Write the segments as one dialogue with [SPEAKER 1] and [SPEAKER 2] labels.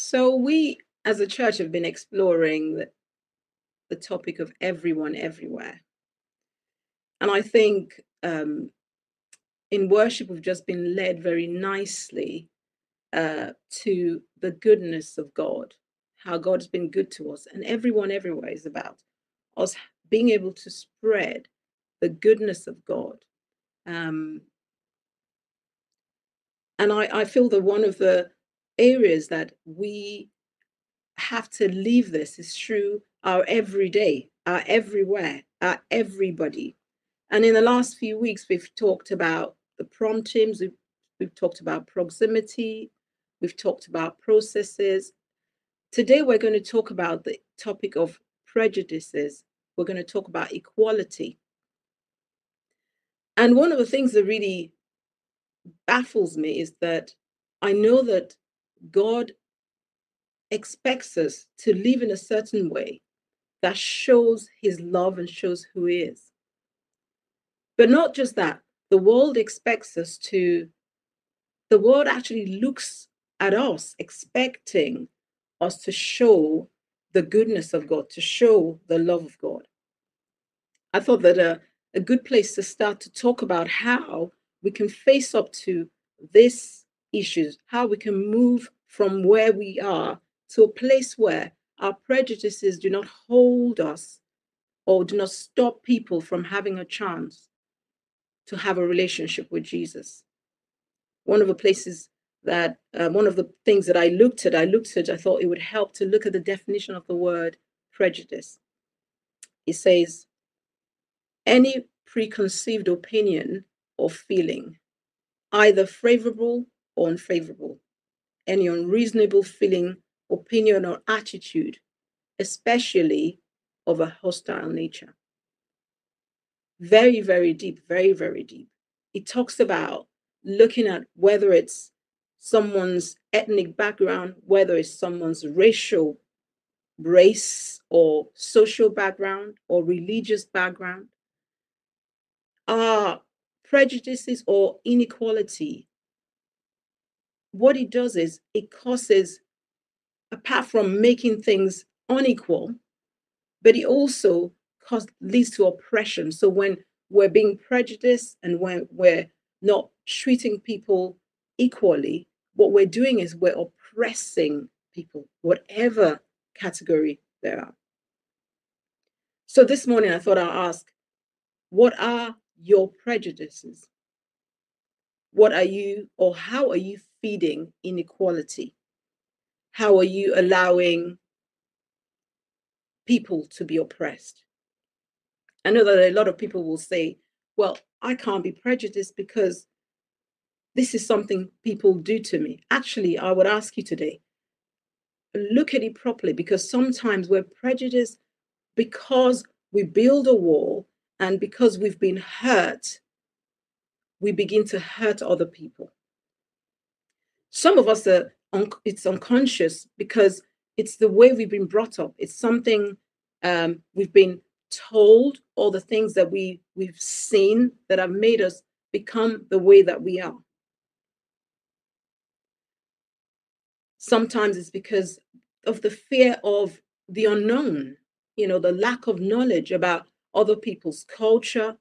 [SPEAKER 1] So, we as a church have been exploring the, the topic of everyone everywhere. And I think um, in worship, we've just been led very nicely uh, to the goodness of God, how God has been good to us. And everyone everywhere is about us being able to spread the goodness of God. Um, and I, I feel that one of the areas that we have to leave this is through our everyday, our everywhere, our everybody. And in the last few weeks, we've talked about the promptings, we've, we've talked about proximity, we've talked about processes. Today, we're going to talk about the topic of prejudices. We're going to talk about equality. And one of the things that really baffles me is that I know that God expects us to live in a certain way that shows his love and shows who he is. But not just that, the world expects us to, the world actually looks at us expecting us to show the goodness of God, to show the love of God. I thought that a, a good place to start to talk about how we can face up to this issues, how we can move from where we are to a place where our prejudices do not hold us or do not stop people from having a chance to have a relationship with Jesus. One of the places that, uh, one of the things that I looked at, I looked at, I thought it would help to look at the definition of the word prejudice. It says, any preconceived opinion or feeling, either favorable or unfavorable, any unreasonable feeling, opinion, or attitude, especially of a hostile nature. Very, very deep, very, very deep. It talks about looking at whether it's someone's ethnic background, whether it's someone's racial race or social background or religious background. Are prejudices or inequality what it does is it causes, apart from making things unequal, but it also cause, leads to oppression. So when we're being prejudiced and when we're not treating people equally, what we're doing is we're oppressing people, whatever category they are. So this morning I thought I'll ask, what are your prejudices? What are you or how are you feeding inequality? How are you allowing people to be oppressed? I know that a lot of people will say, well, I can't be prejudiced because this is something people do to me. Actually, I would ask you today look at it properly because sometimes we're prejudiced because we build a wall and because we've been hurt, we begin to hurt other people. Some of us are un- it's unconscious because it's the way we've been brought up. It's something um, we've been told, all the things that we we've seen that have made us become the way that we are. Sometimes it's because of the fear of the unknown, you know, the lack of knowledge about other people's culture,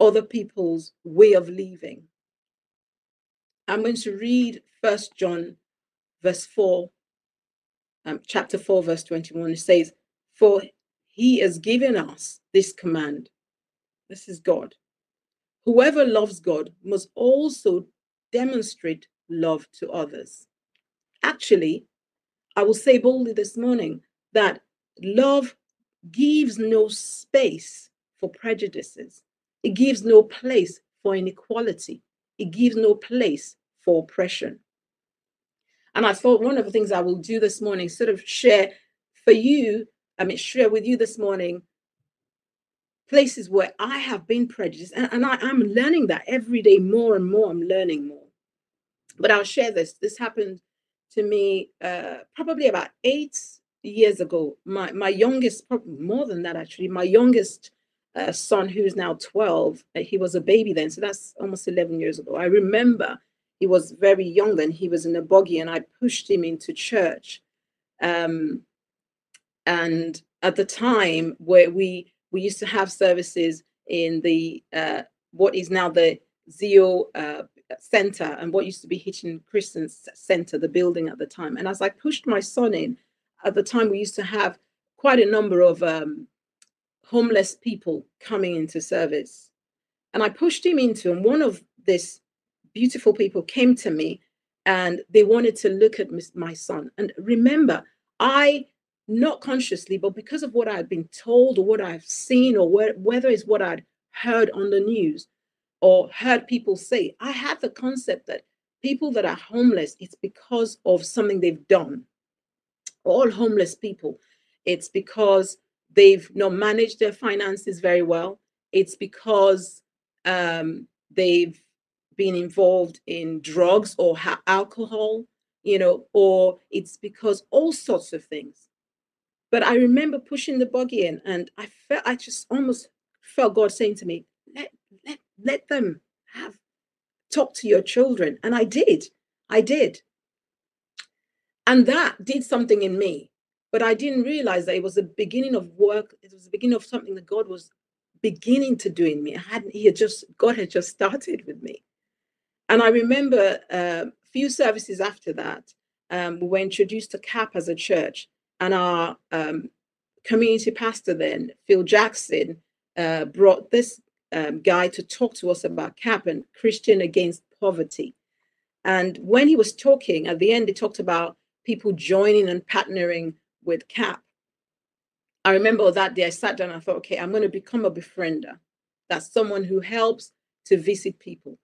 [SPEAKER 1] other people's way of living. I'm going to read First John, verse 4, um, chapter 4, verse 21. It says, For he has given us this command. This is God. Whoever loves God must also demonstrate love to others. Actually, I will say boldly this morning that love gives no space for prejudices, it gives no place for inequality, it gives no place for oppression. And I thought one of the things I will do this morning, sort of share for you, I mean, share with you this morning places where I have been prejudiced. And, and I, I'm learning that every day more and more. I'm learning more. But I'll share this. This happened to me uh, probably about eight years ago. My my youngest, more than that actually, my youngest uh, son, who's now 12, uh, he was a baby then, so that's almost 11 years ago. I remember he was very young then. He was in a buggy, and I pushed him into church. Um, and at the time where we we used to have services in the uh, what is now the Zeo uh, Center and what used to be Hitchin Christian Center, the building at the time. And as I pushed my son in, at the time we used to have quite a number of um, homeless people coming into service. And I pushed him into, and one of this beautiful people came to me and they wanted to look at my son. And remember, I, not consciously, but because of what I'd been told or what I've seen or whether it's what I'd heard on the news or heard people say, I had the concept that people that are homeless, it's because of something they've done. All homeless people, it's because they've not managed their finances very well. It's because um, they've been involved in drugs or ha- alcohol, you know, or it's because all sorts of things. But I remember pushing the buggy in, and I felt I just almost felt God saying to me, "Let let let them have talk to your children," and I did. I did, and that did something in me. But I didn't realize that it was the beginning of work. It was the beginning of something that God was beginning to do in me. I hadn't. He had just God had just started with me. And I remember a uh, few services after that, um, we were introduced to CAP as a church, and our um, community pastor then, Phil Jackson, uh, brought this um, guy to talk to us about CAP and Christian Against Poverty. And when he was talking, at the end, he talked about people joining and partnering with CAP. I remember that day I sat down and I thought, okay, I'm going to become a befriender. That's someone who helps to visit people.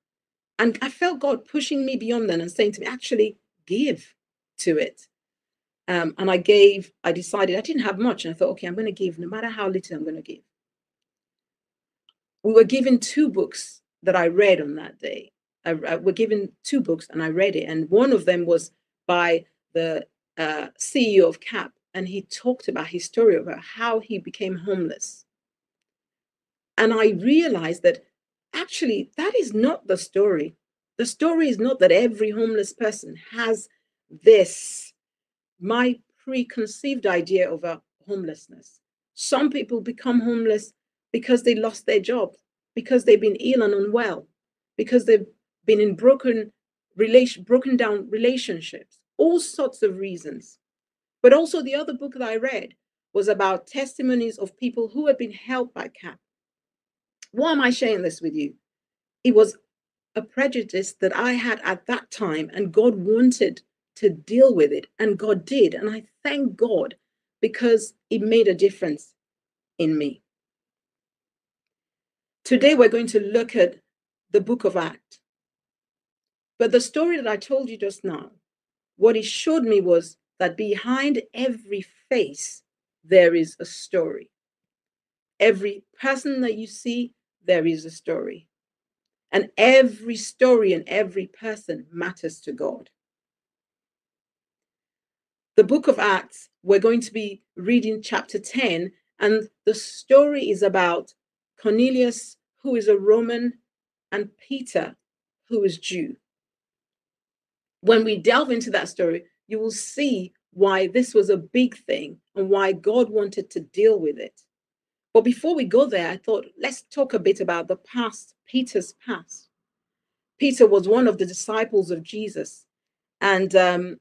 [SPEAKER 1] And I felt God pushing me beyond that and saying to me, actually give to it. Um, and I gave, I decided I didn't have much. And I thought, okay, I'm going to give no matter how little I'm going to give. We were given two books that I read on that day. I, I were given two books and I read it. And one of them was by the uh, CEO of CAP. And he talked about his story about how he became homeless. And I realized that actually, that is not the story. The story is not that every homeless person has this, my preconceived idea of a homelessness. Some people become homeless because they lost their job, because they've been ill and unwell, because they've been in broken relation, broken down relationships, all sorts of reasons. But also the other book that I read was about testimonies of people who had been helped by CAP, why am I sharing this with you? It was a prejudice that I had at that time, and God wanted to deal with it, and God did. And I thank God because it made a difference in me. Today, we're going to look at the book of Acts. But the story that I told you just now, what it showed me was that behind every face, there is a story. Every person that you see, there is a story. And every story and every person matters to God. The book of Acts, we're going to be reading chapter 10, and the story is about Cornelius, who is a Roman, and Peter, who is Jew. When we delve into that story, you will see why this was a big thing and why God wanted to deal with it. But before we go there, I thought let's talk a bit about the past, Peter's past. Peter was one of the disciples of Jesus, and um,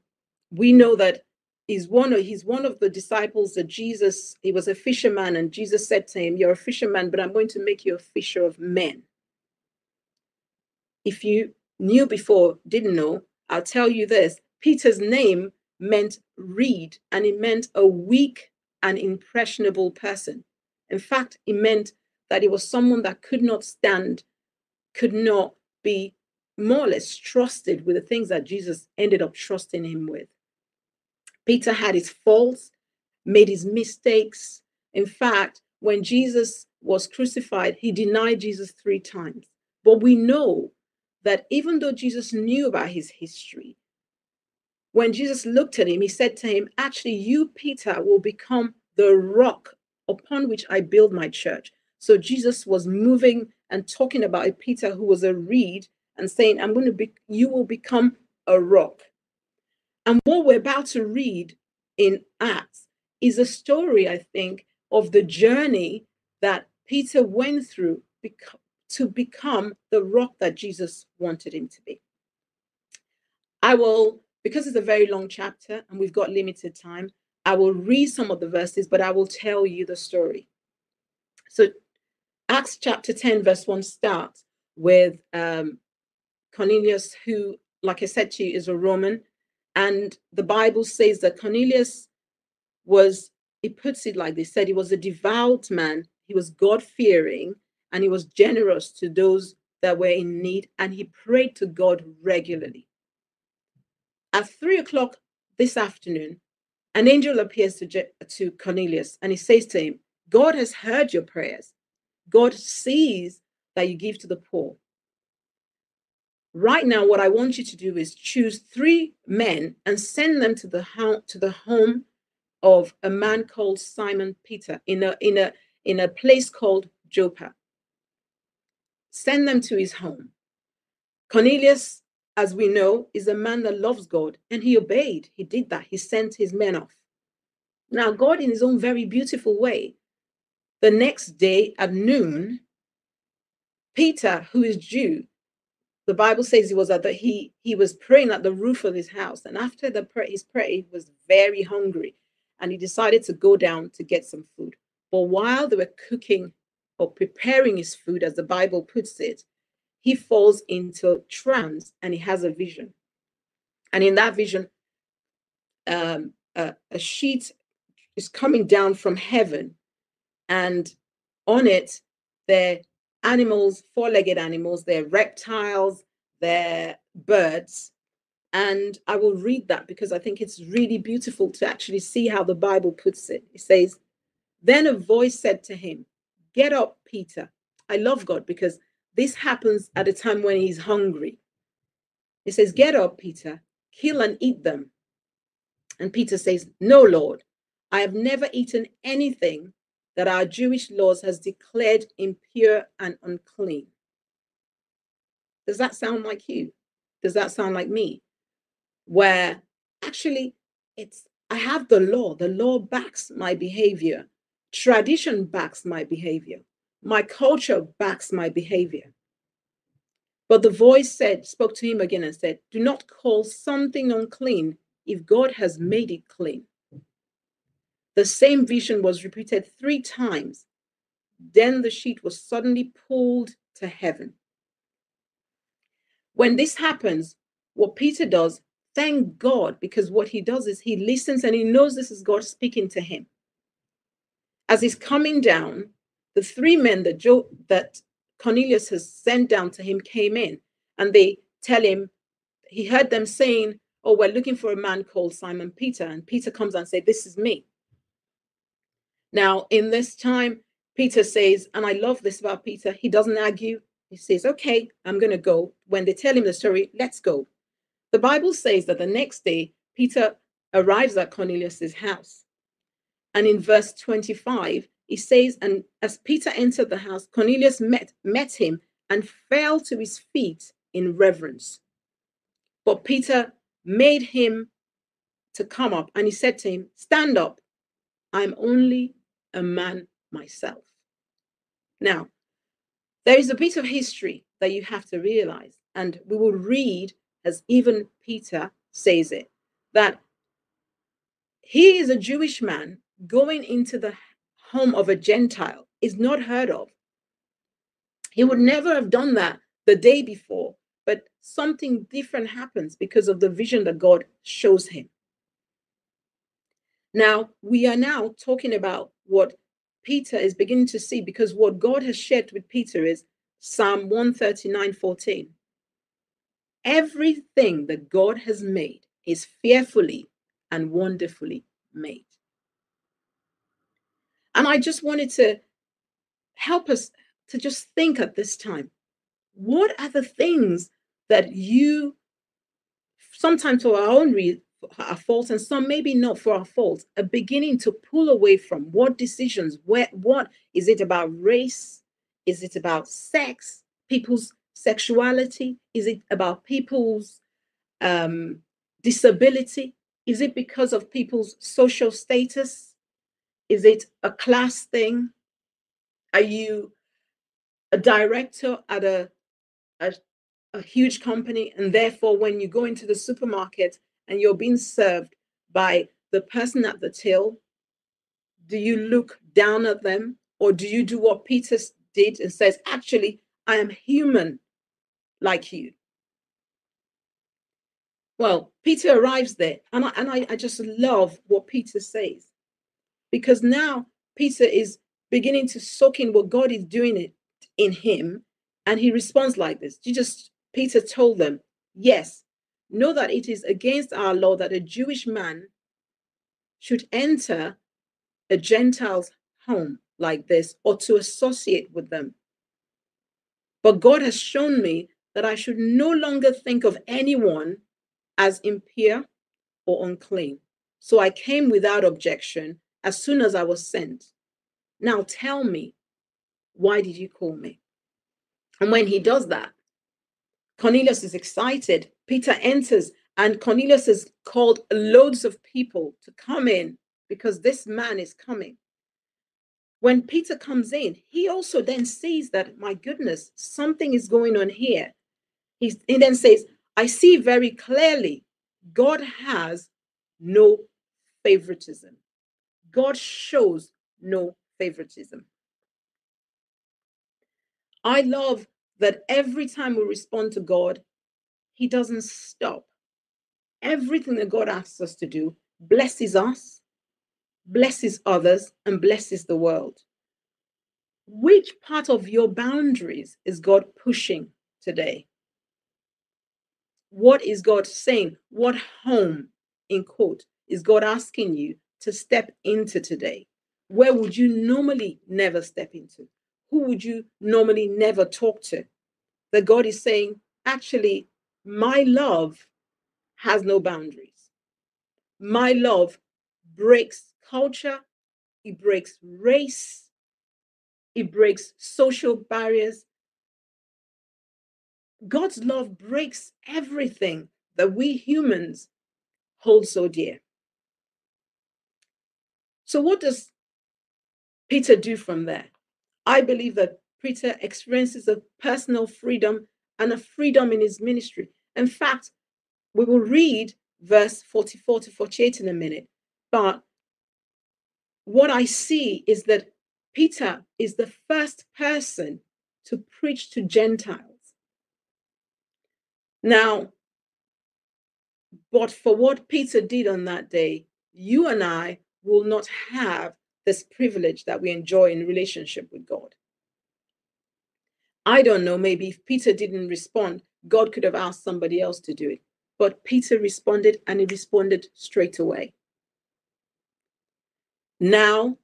[SPEAKER 1] we know that he's one of he's one of the disciples that Jesus. He was a fisherman, and Jesus said to him, "You're a fisherman, but I'm going to make you a fisher of men." If you knew before, didn't know, I'll tell you this: Peter's name meant reed, and it meant a weak and impressionable person. In fact, it meant that it was someone that could not stand, could not be more or less trusted with the things that Jesus ended up trusting him with. Peter had his faults, made his mistakes. In fact, when Jesus was crucified, he denied Jesus three times. But we know that even though Jesus knew about his history, when Jesus looked at him, he said to him, Actually, you, Peter, will become the rock upon which I build my church. So Jesus was moving and talking about a Peter who was a reed and saying, I'm going to be, you will become a rock. And what we're about to read in Acts is a story, I think, of the journey that Peter went through to become the rock that Jesus wanted him to be. I will, because it's a very long chapter and we've got limited time, I will read some of the verses, but I will tell you the story. So, Acts chapter 10, verse 1 starts with um, Cornelius, who, like I said to you, is a Roman. And the Bible says that Cornelius was, it puts it like this said, he was a devout man, he was God fearing, and he was generous to those that were in need, and he prayed to God regularly. At three o'clock this afternoon, an angel appears to, to Cornelius and he says to him, God has heard your prayers. God sees that you give to the poor. Right now, what I want you to do is choose three men and send them to the home to the home of a man called Simon Peter in a in a in a place called Joppa. Send them to his home. Cornelius, as we know, is a man that loves God, and he obeyed. He did that. He sent his men off. Now, God, in his own very beautiful way, the next day at noon, Peter, who is Jew, the Bible says he was at the he he was praying at the roof of his house, and after the prayer, his prayer, he was very hungry, and he decided to go down to get some food. But while they were cooking or preparing his food, as the Bible puts it, he falls into trance and he has a vision. And in that vision, um, a, a sheet is coming down from heaven, and on it, there animals, four legged animals, they're reptiles, they're birds. And I will read that because I think it's really beautiful to actually see how the Bible puts it. It says, Then a voice said to him, Get up, Peter. I love God because this happens at a time when he's hungry. He says, Get up, Peter, kill and eat them. And Peter says, No, Lord, I have never eaten anything that our Jewish laws has declared impure and unclean. Does that sound like you? Does that sound like me? Where actually it's I have the law. The law backs my behavior. Tradition backs my behavior. My culture backs my behavior. But the voice said, spoke to him again and said, Do not call something unclean if God has made it clean. The same vision was repeated three times. Then the sheet was suddenly pulled to heaven. When this happens, what Peter does, thank God, because what he does is he listens and he knows this is God speaking to him. As he's coming down, the three men that Joe that Cornelius has sent down to him came in and they tell him, he heard them saying, Oh, we're looking for a man called Simon Peter. And Peter comes and says, This is me. Now, in this time, Peter says, and I love this about Peter, he doesn't argue. He says, Okay, I'm going to go. When they tell him the story, let's go. The Bible says that the next day, Peter arrives at Cornelius's house. And in verse 25, he says, And as Peter entered the house, Cornelius met, met him and fell to his feet in reverence. But Peter made him to come up and he said to him, Stand up. I'm only a man myself. Now, there is a bit of history that you have to realize, and we will read as even Peter says it that he is a Jewish man going into the home of a Gentile is not heard of. He would never have done that the day before, but something different happens because of the vision that God shows him. Now, we are now talking about what Peter is beginning to see because what God has shared with Peter is Psalm 139 14. Everything that God has made is fearfully and wonderfully made. And I just wanted to help us to just think at this time what are the things that you sometimes for our own re- our and some maybe not for our faults are beginning to pull away from what decisions where what is it about race is it about sex people's sexuality? Is it about people's um, disability? Is it because of people's social status? Is it a class thing? Are you a director at a, a, a huge company, and therefore, when you go into the supermarket and you're being served by the person at the till, do you look down at them, or do you do what Peter did and says, Actually, I am human like you? Well, Peter arrives there, and I, and I, I just love what Peter says because now Peter is beginning to soak in what God is doing it in him, and he responds like this. Jesus, Peter told them, Yes, know that it is against our law that a Jewish man should enter a Gentile's home like this or to associate with them. But God has shown me that I should no longer think of anyone as impure or unclean. So I came without objection as soon as I was sent. Now tell me, why did you call me? And when he does that, Cornelius is excited. Peter enters, and Cornelius has called loads of people to come in because this man is coming. When Peter comes in, he also then sees that, my goodness, something is going on here. He's, he then says, I see very clearly God has no favoritism. God shows no favoritism. I love that every time we respond to God, He doesn't stop. Everything that God asks us to do blesses us, blesses others, and blesses the world. Which part of your boundaries is God pushing today? what is God saying? What home, in quote, is God asking you to step into today? Where would you normally never step into? Who would you normally never talk to? That God is saying, actually, my love has no boundaries. My love breaks culture, it breaks race, it breaks social barriers, God's love breaks everything that we humans hold so dear. So, what does Peter do from there? I believe that Peter experiences a personal freedom and a freedom in his ministry. In fact, we will read verse 44 to 48 in a minute. But what I see is that Peter is the first person to preach to Gentiles. Now, but for what Peter did on that day, you and I will not have this privilege that we enjoy in relationship with God. I don't know, maybe if Peter didn't respond, God could have asked somebody else to do it. But Peter responded and he responded straight away. Now,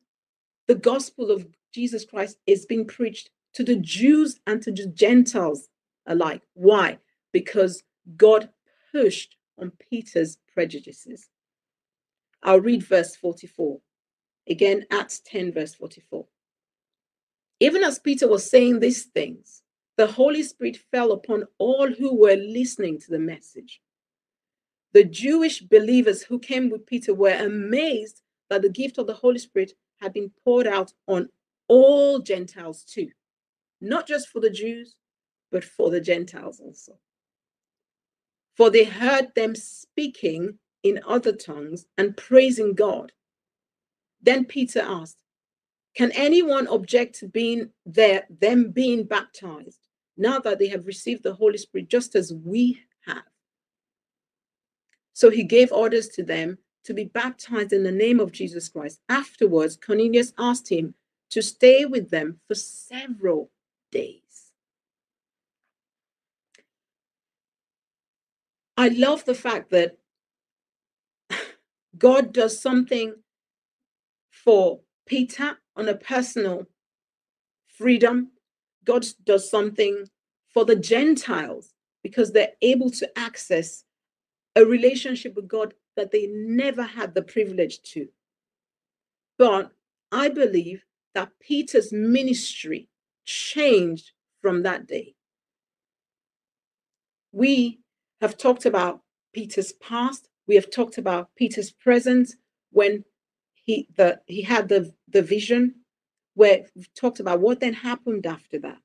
[SPEAKER 1] the gospel of Jesus Christ is being preached to the Jews and to the Gentiles alike. Why? because God pushed on Peter's prejudices. I'll read verse 44. Again, Acts 10, verse 44. Even as Peter was saying these things, the Holy Spirit fell upon all who were listening to the message. The Jewish believers who came with Peter were amazed that the gift of the Holy Spirit had been poured out on all Gentiles too, not just for the Jews, but for the Gentiles also for they heard them speaking in other tongues and praising God. Then Peter asked, Can anyone object to being there, them being baptized now that they have received the Holy Spirit just as we have? So he gave orders to them to be baptized in the name of Jesus Christ. Afterwards, Cornelius asked him to stay with them for several days. I love the fact that God does something for Peter on a personal freedom. God does something for the Gentiles because they're able to access a relationship with God that they never had the privilege to. But I believe that Peter's ministry changed from that day. we have talked about Peter's past. We have talked about Peter's presence when he the he had the the vision. Where we've talked about what then happened after that.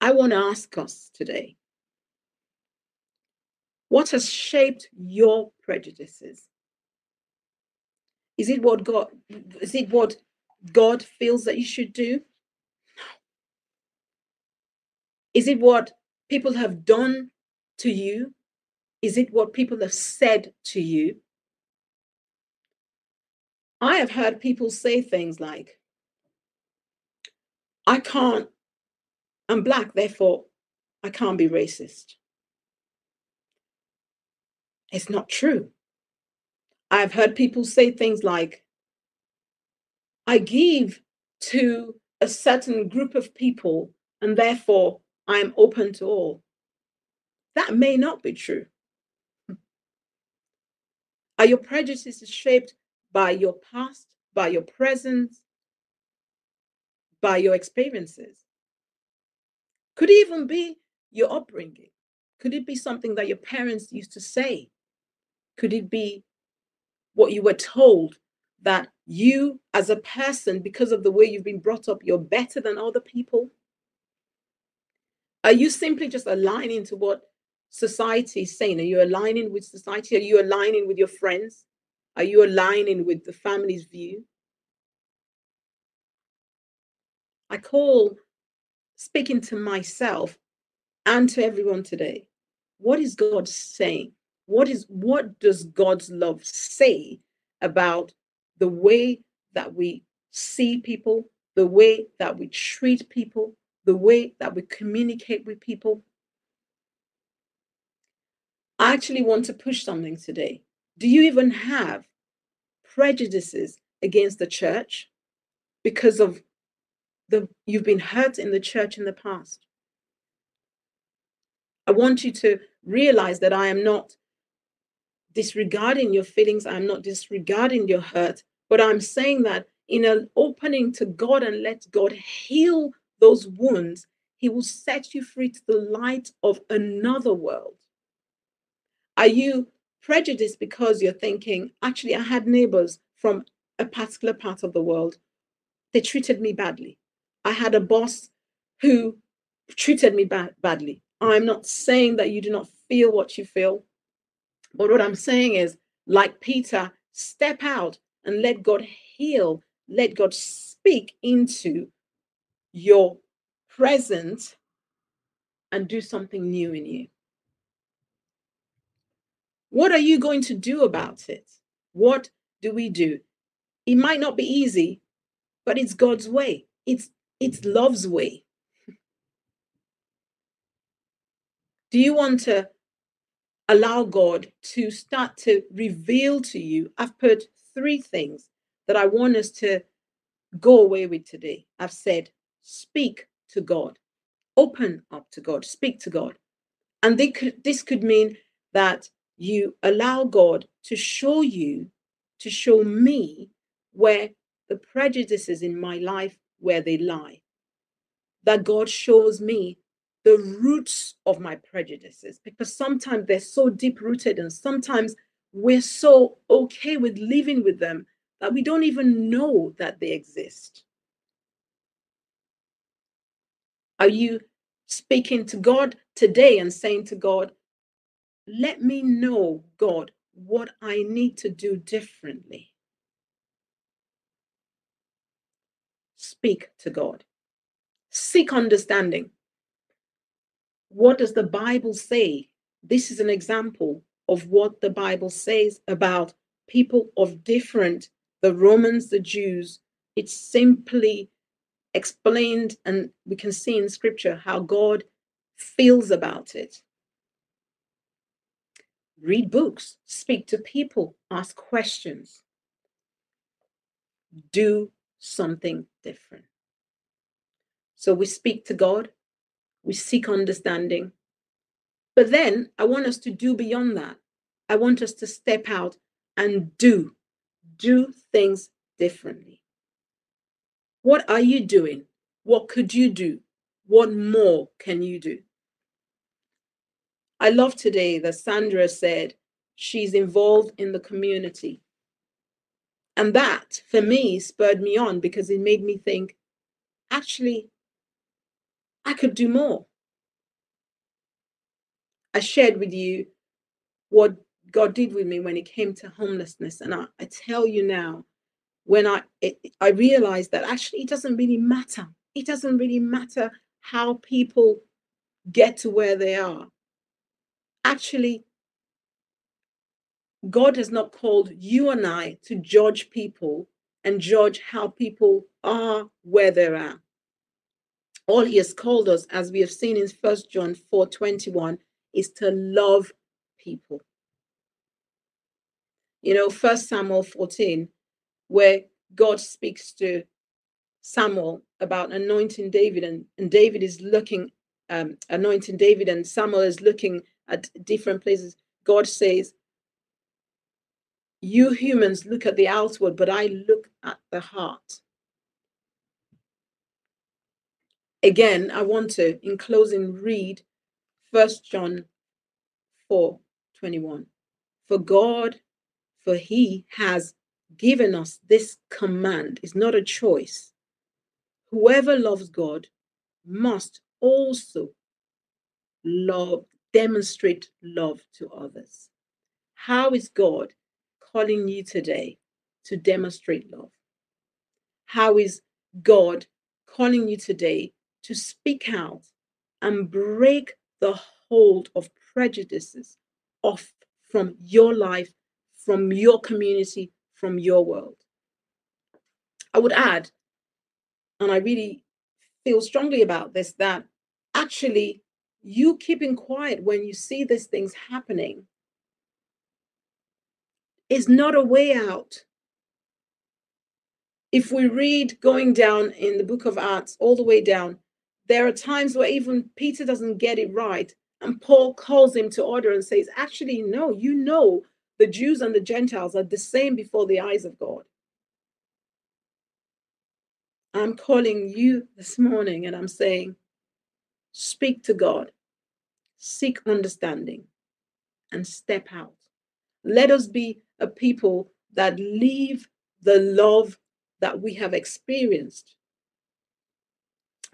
[SPEAKER 1] I want to ask us today what has shaped your prejudices? Is it what God is it what God feels that you should do? Is it what people have done to you? Is it what people have said to you? I have heard people say things like, I can't, I'm black, therefore I can't be racist. It's not true. I've heard people say things like, I give to a certain group of people and therefore I'm open to all. That may not be true. Are your prejudices shaped by your past, by your present, by your experiences? Could it even be your upbringing? Could it be something that your parents used to say? Could it be what you were told that you, as a person, because of the way you've been brought up, you're better than other people? Are you simply just aligning to what society is saying? Are you aligning with society? Are you aligning with your friends? Are you aligning with the family's view? I call speaking to myself and to everyone today. What is God saying? What is what does God's love say about the way that we see people, the way that we treat people, the way that we communicate with people? I actually want to push something today. Do you even have prejudices against the church because of the you've been hurt in the church in the past? I want you to realize that I am not disregarding your feelings. I'm not disregarding your hurt, but I'm saying that in an opening to God and let God heal those wounds, He will set you free to the light of another world. Are you prejudiced because you're thinking, actually, I had neighbors from a particular part of the world, they treated me badly. I had a boss who treated me bad, badly. I'm not saying that you do not feel what you feel. But what I'm saying is, like Peter, step out and let God heal, let God speak into your present and do something new in you. What are you going to do about it? What do we do? It might not be easy, but it's God's way. It's it's love's way. Do you want to allow God to start to reveal to you. I've put three things that I want us to go away with today. I've said, speak to God, open up to God, speak to God. And could, this could mean that you allow God to show you, to show me where the prejudices in my life, where they lie. That God shows me the roots of my prejudices because sometimes they're so deep rooted and sometimes we're so okay with living with them that we don't even know that they exist. Are you speaking to God today and saying to God, let me know, God, what I need to do differently? Speak to God. Seek understanding. What does the Bible say? This is an example of what the Bible says about people of different, the Romans, the Jews. It's simply explained, and we can see in scripture how God feels about it. Read books, speak to people, ask questions, do something different. So we speak to God, we seek understanding. But then I want us to do beyond that. I want us to step out and do, do things differently. What are you doing? What could you do? What more can you do? I love today that Sandra said she's involved in the community. And that, for me, spurred me on because it made me think actually, I could do more. I shared with you what God did with me when it came to homelessness. And I, I tell you now, when I it, I realized that actually it doesn't really matter. It doesn't really matter how people get to where they are. Actually, God has not called you and I to judge people and judge how people are where they're. All he has called us, as we have seen in First John 4 21, is to love people. You know, First Samuel 14, where God speaks to Samuel about anointing David, and, and David is looking, um, anointing David, and Samuel is looking at different places. God says, You humans look at the outward, but I look at the heart. Again, I want to, in closing, read First John 4 21. For God, for he has given us this command. It's not a choice. Whoever loves God must also love, demonstrate love to others. How is God calling you today to demonstrate love? How is God calling you today to speak out and break the hold of prejudices off from your life, from your community, from your world. I would add, and I really feel strongly about this, that actually you keeping quiet when you see these things happening is not a way out. If we read going down in the book of Acts, all the way down, there are times where even Peter doesn't get it right. And Paul calls him to order and says, Actually, no, you know the Jews and the Gentiles are the same before the eyes of God. I'm calling you this morning and I'm saying, speak to God, seek understanding, and step out. Let us be a people that leave the love that we have experienced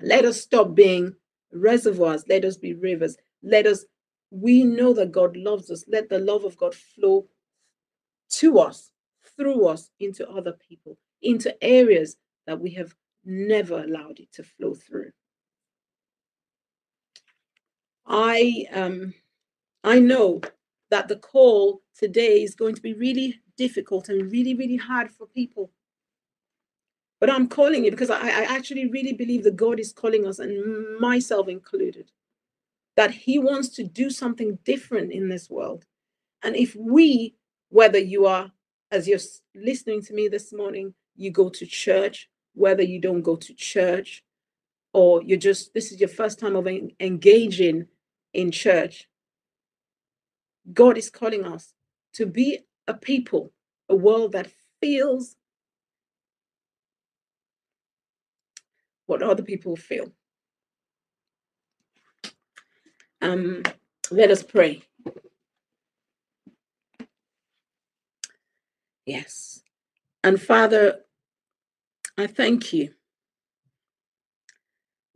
[SPEAKER 1] let us stop being reservoirs. Let us be rivers. Let us, we know that God loves us. Let the love of God flow to us, through us, into other people, into areas that we have never allowed it to flow through. I um I know that the call today is going to be really difficult and really, really hard for people. But I'm calling it because I, I actually really believe that God is calling us, and myself included, that He wants to do something different in this world. And if we, whether you are, as you're listening to me this morning, you go to church, whether you don't go to church, or you're just, this is your first time of engaging in church, God is calling us to be a people, a world that feels what other people feel. Um, let us pray. Yes. And Father, I thank you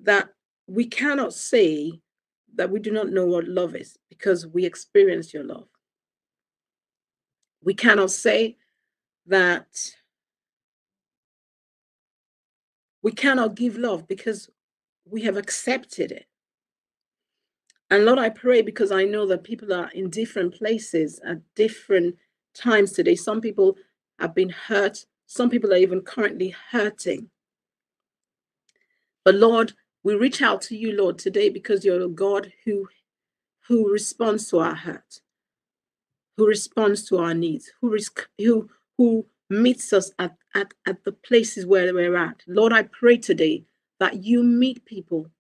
[SPEAKER 1] that we cannot say that we do not know what love is because we experience your love. We cannot say that we cannot give love because we have accepted it. And Lord, I pray because I know that people are in different places at different times today. Some people have been hurt, some people are even currently hurting. But Lord, we reach out to you, Lord, today because you're a God who who responds to our hurt, who responds to our needs, who who who meets us at, at, at the places where we're at. Lord, I pray today that you meet people,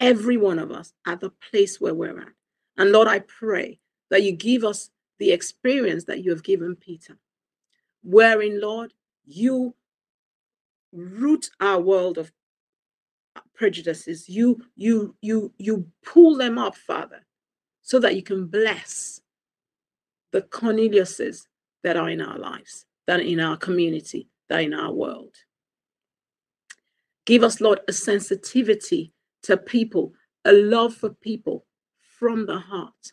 [SPEAKER 1] every one of us, at the place where we're at. And Lord, I pray that you give us the experience that you have given Peter, wherein, Lord, you root our world of prejudices. You, you, you, you pull them up, Father, so that you can bless the Corneliuses that are in our lives, that in our community, that in our world. Give us, Lord, a sensitivity to people, a love for people from the heart.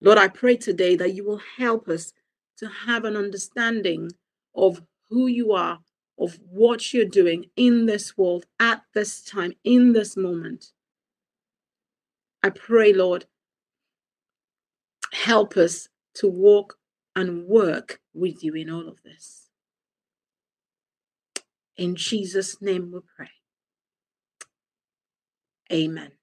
[SPEAKER 1] Lord, I pray today that you will help us to have an understanding of who you are, of what you're doing in this world at this time, in this moment. I pray, Lord, help us to walk and work with you in all of this. In Jesus' name we pray. Amen.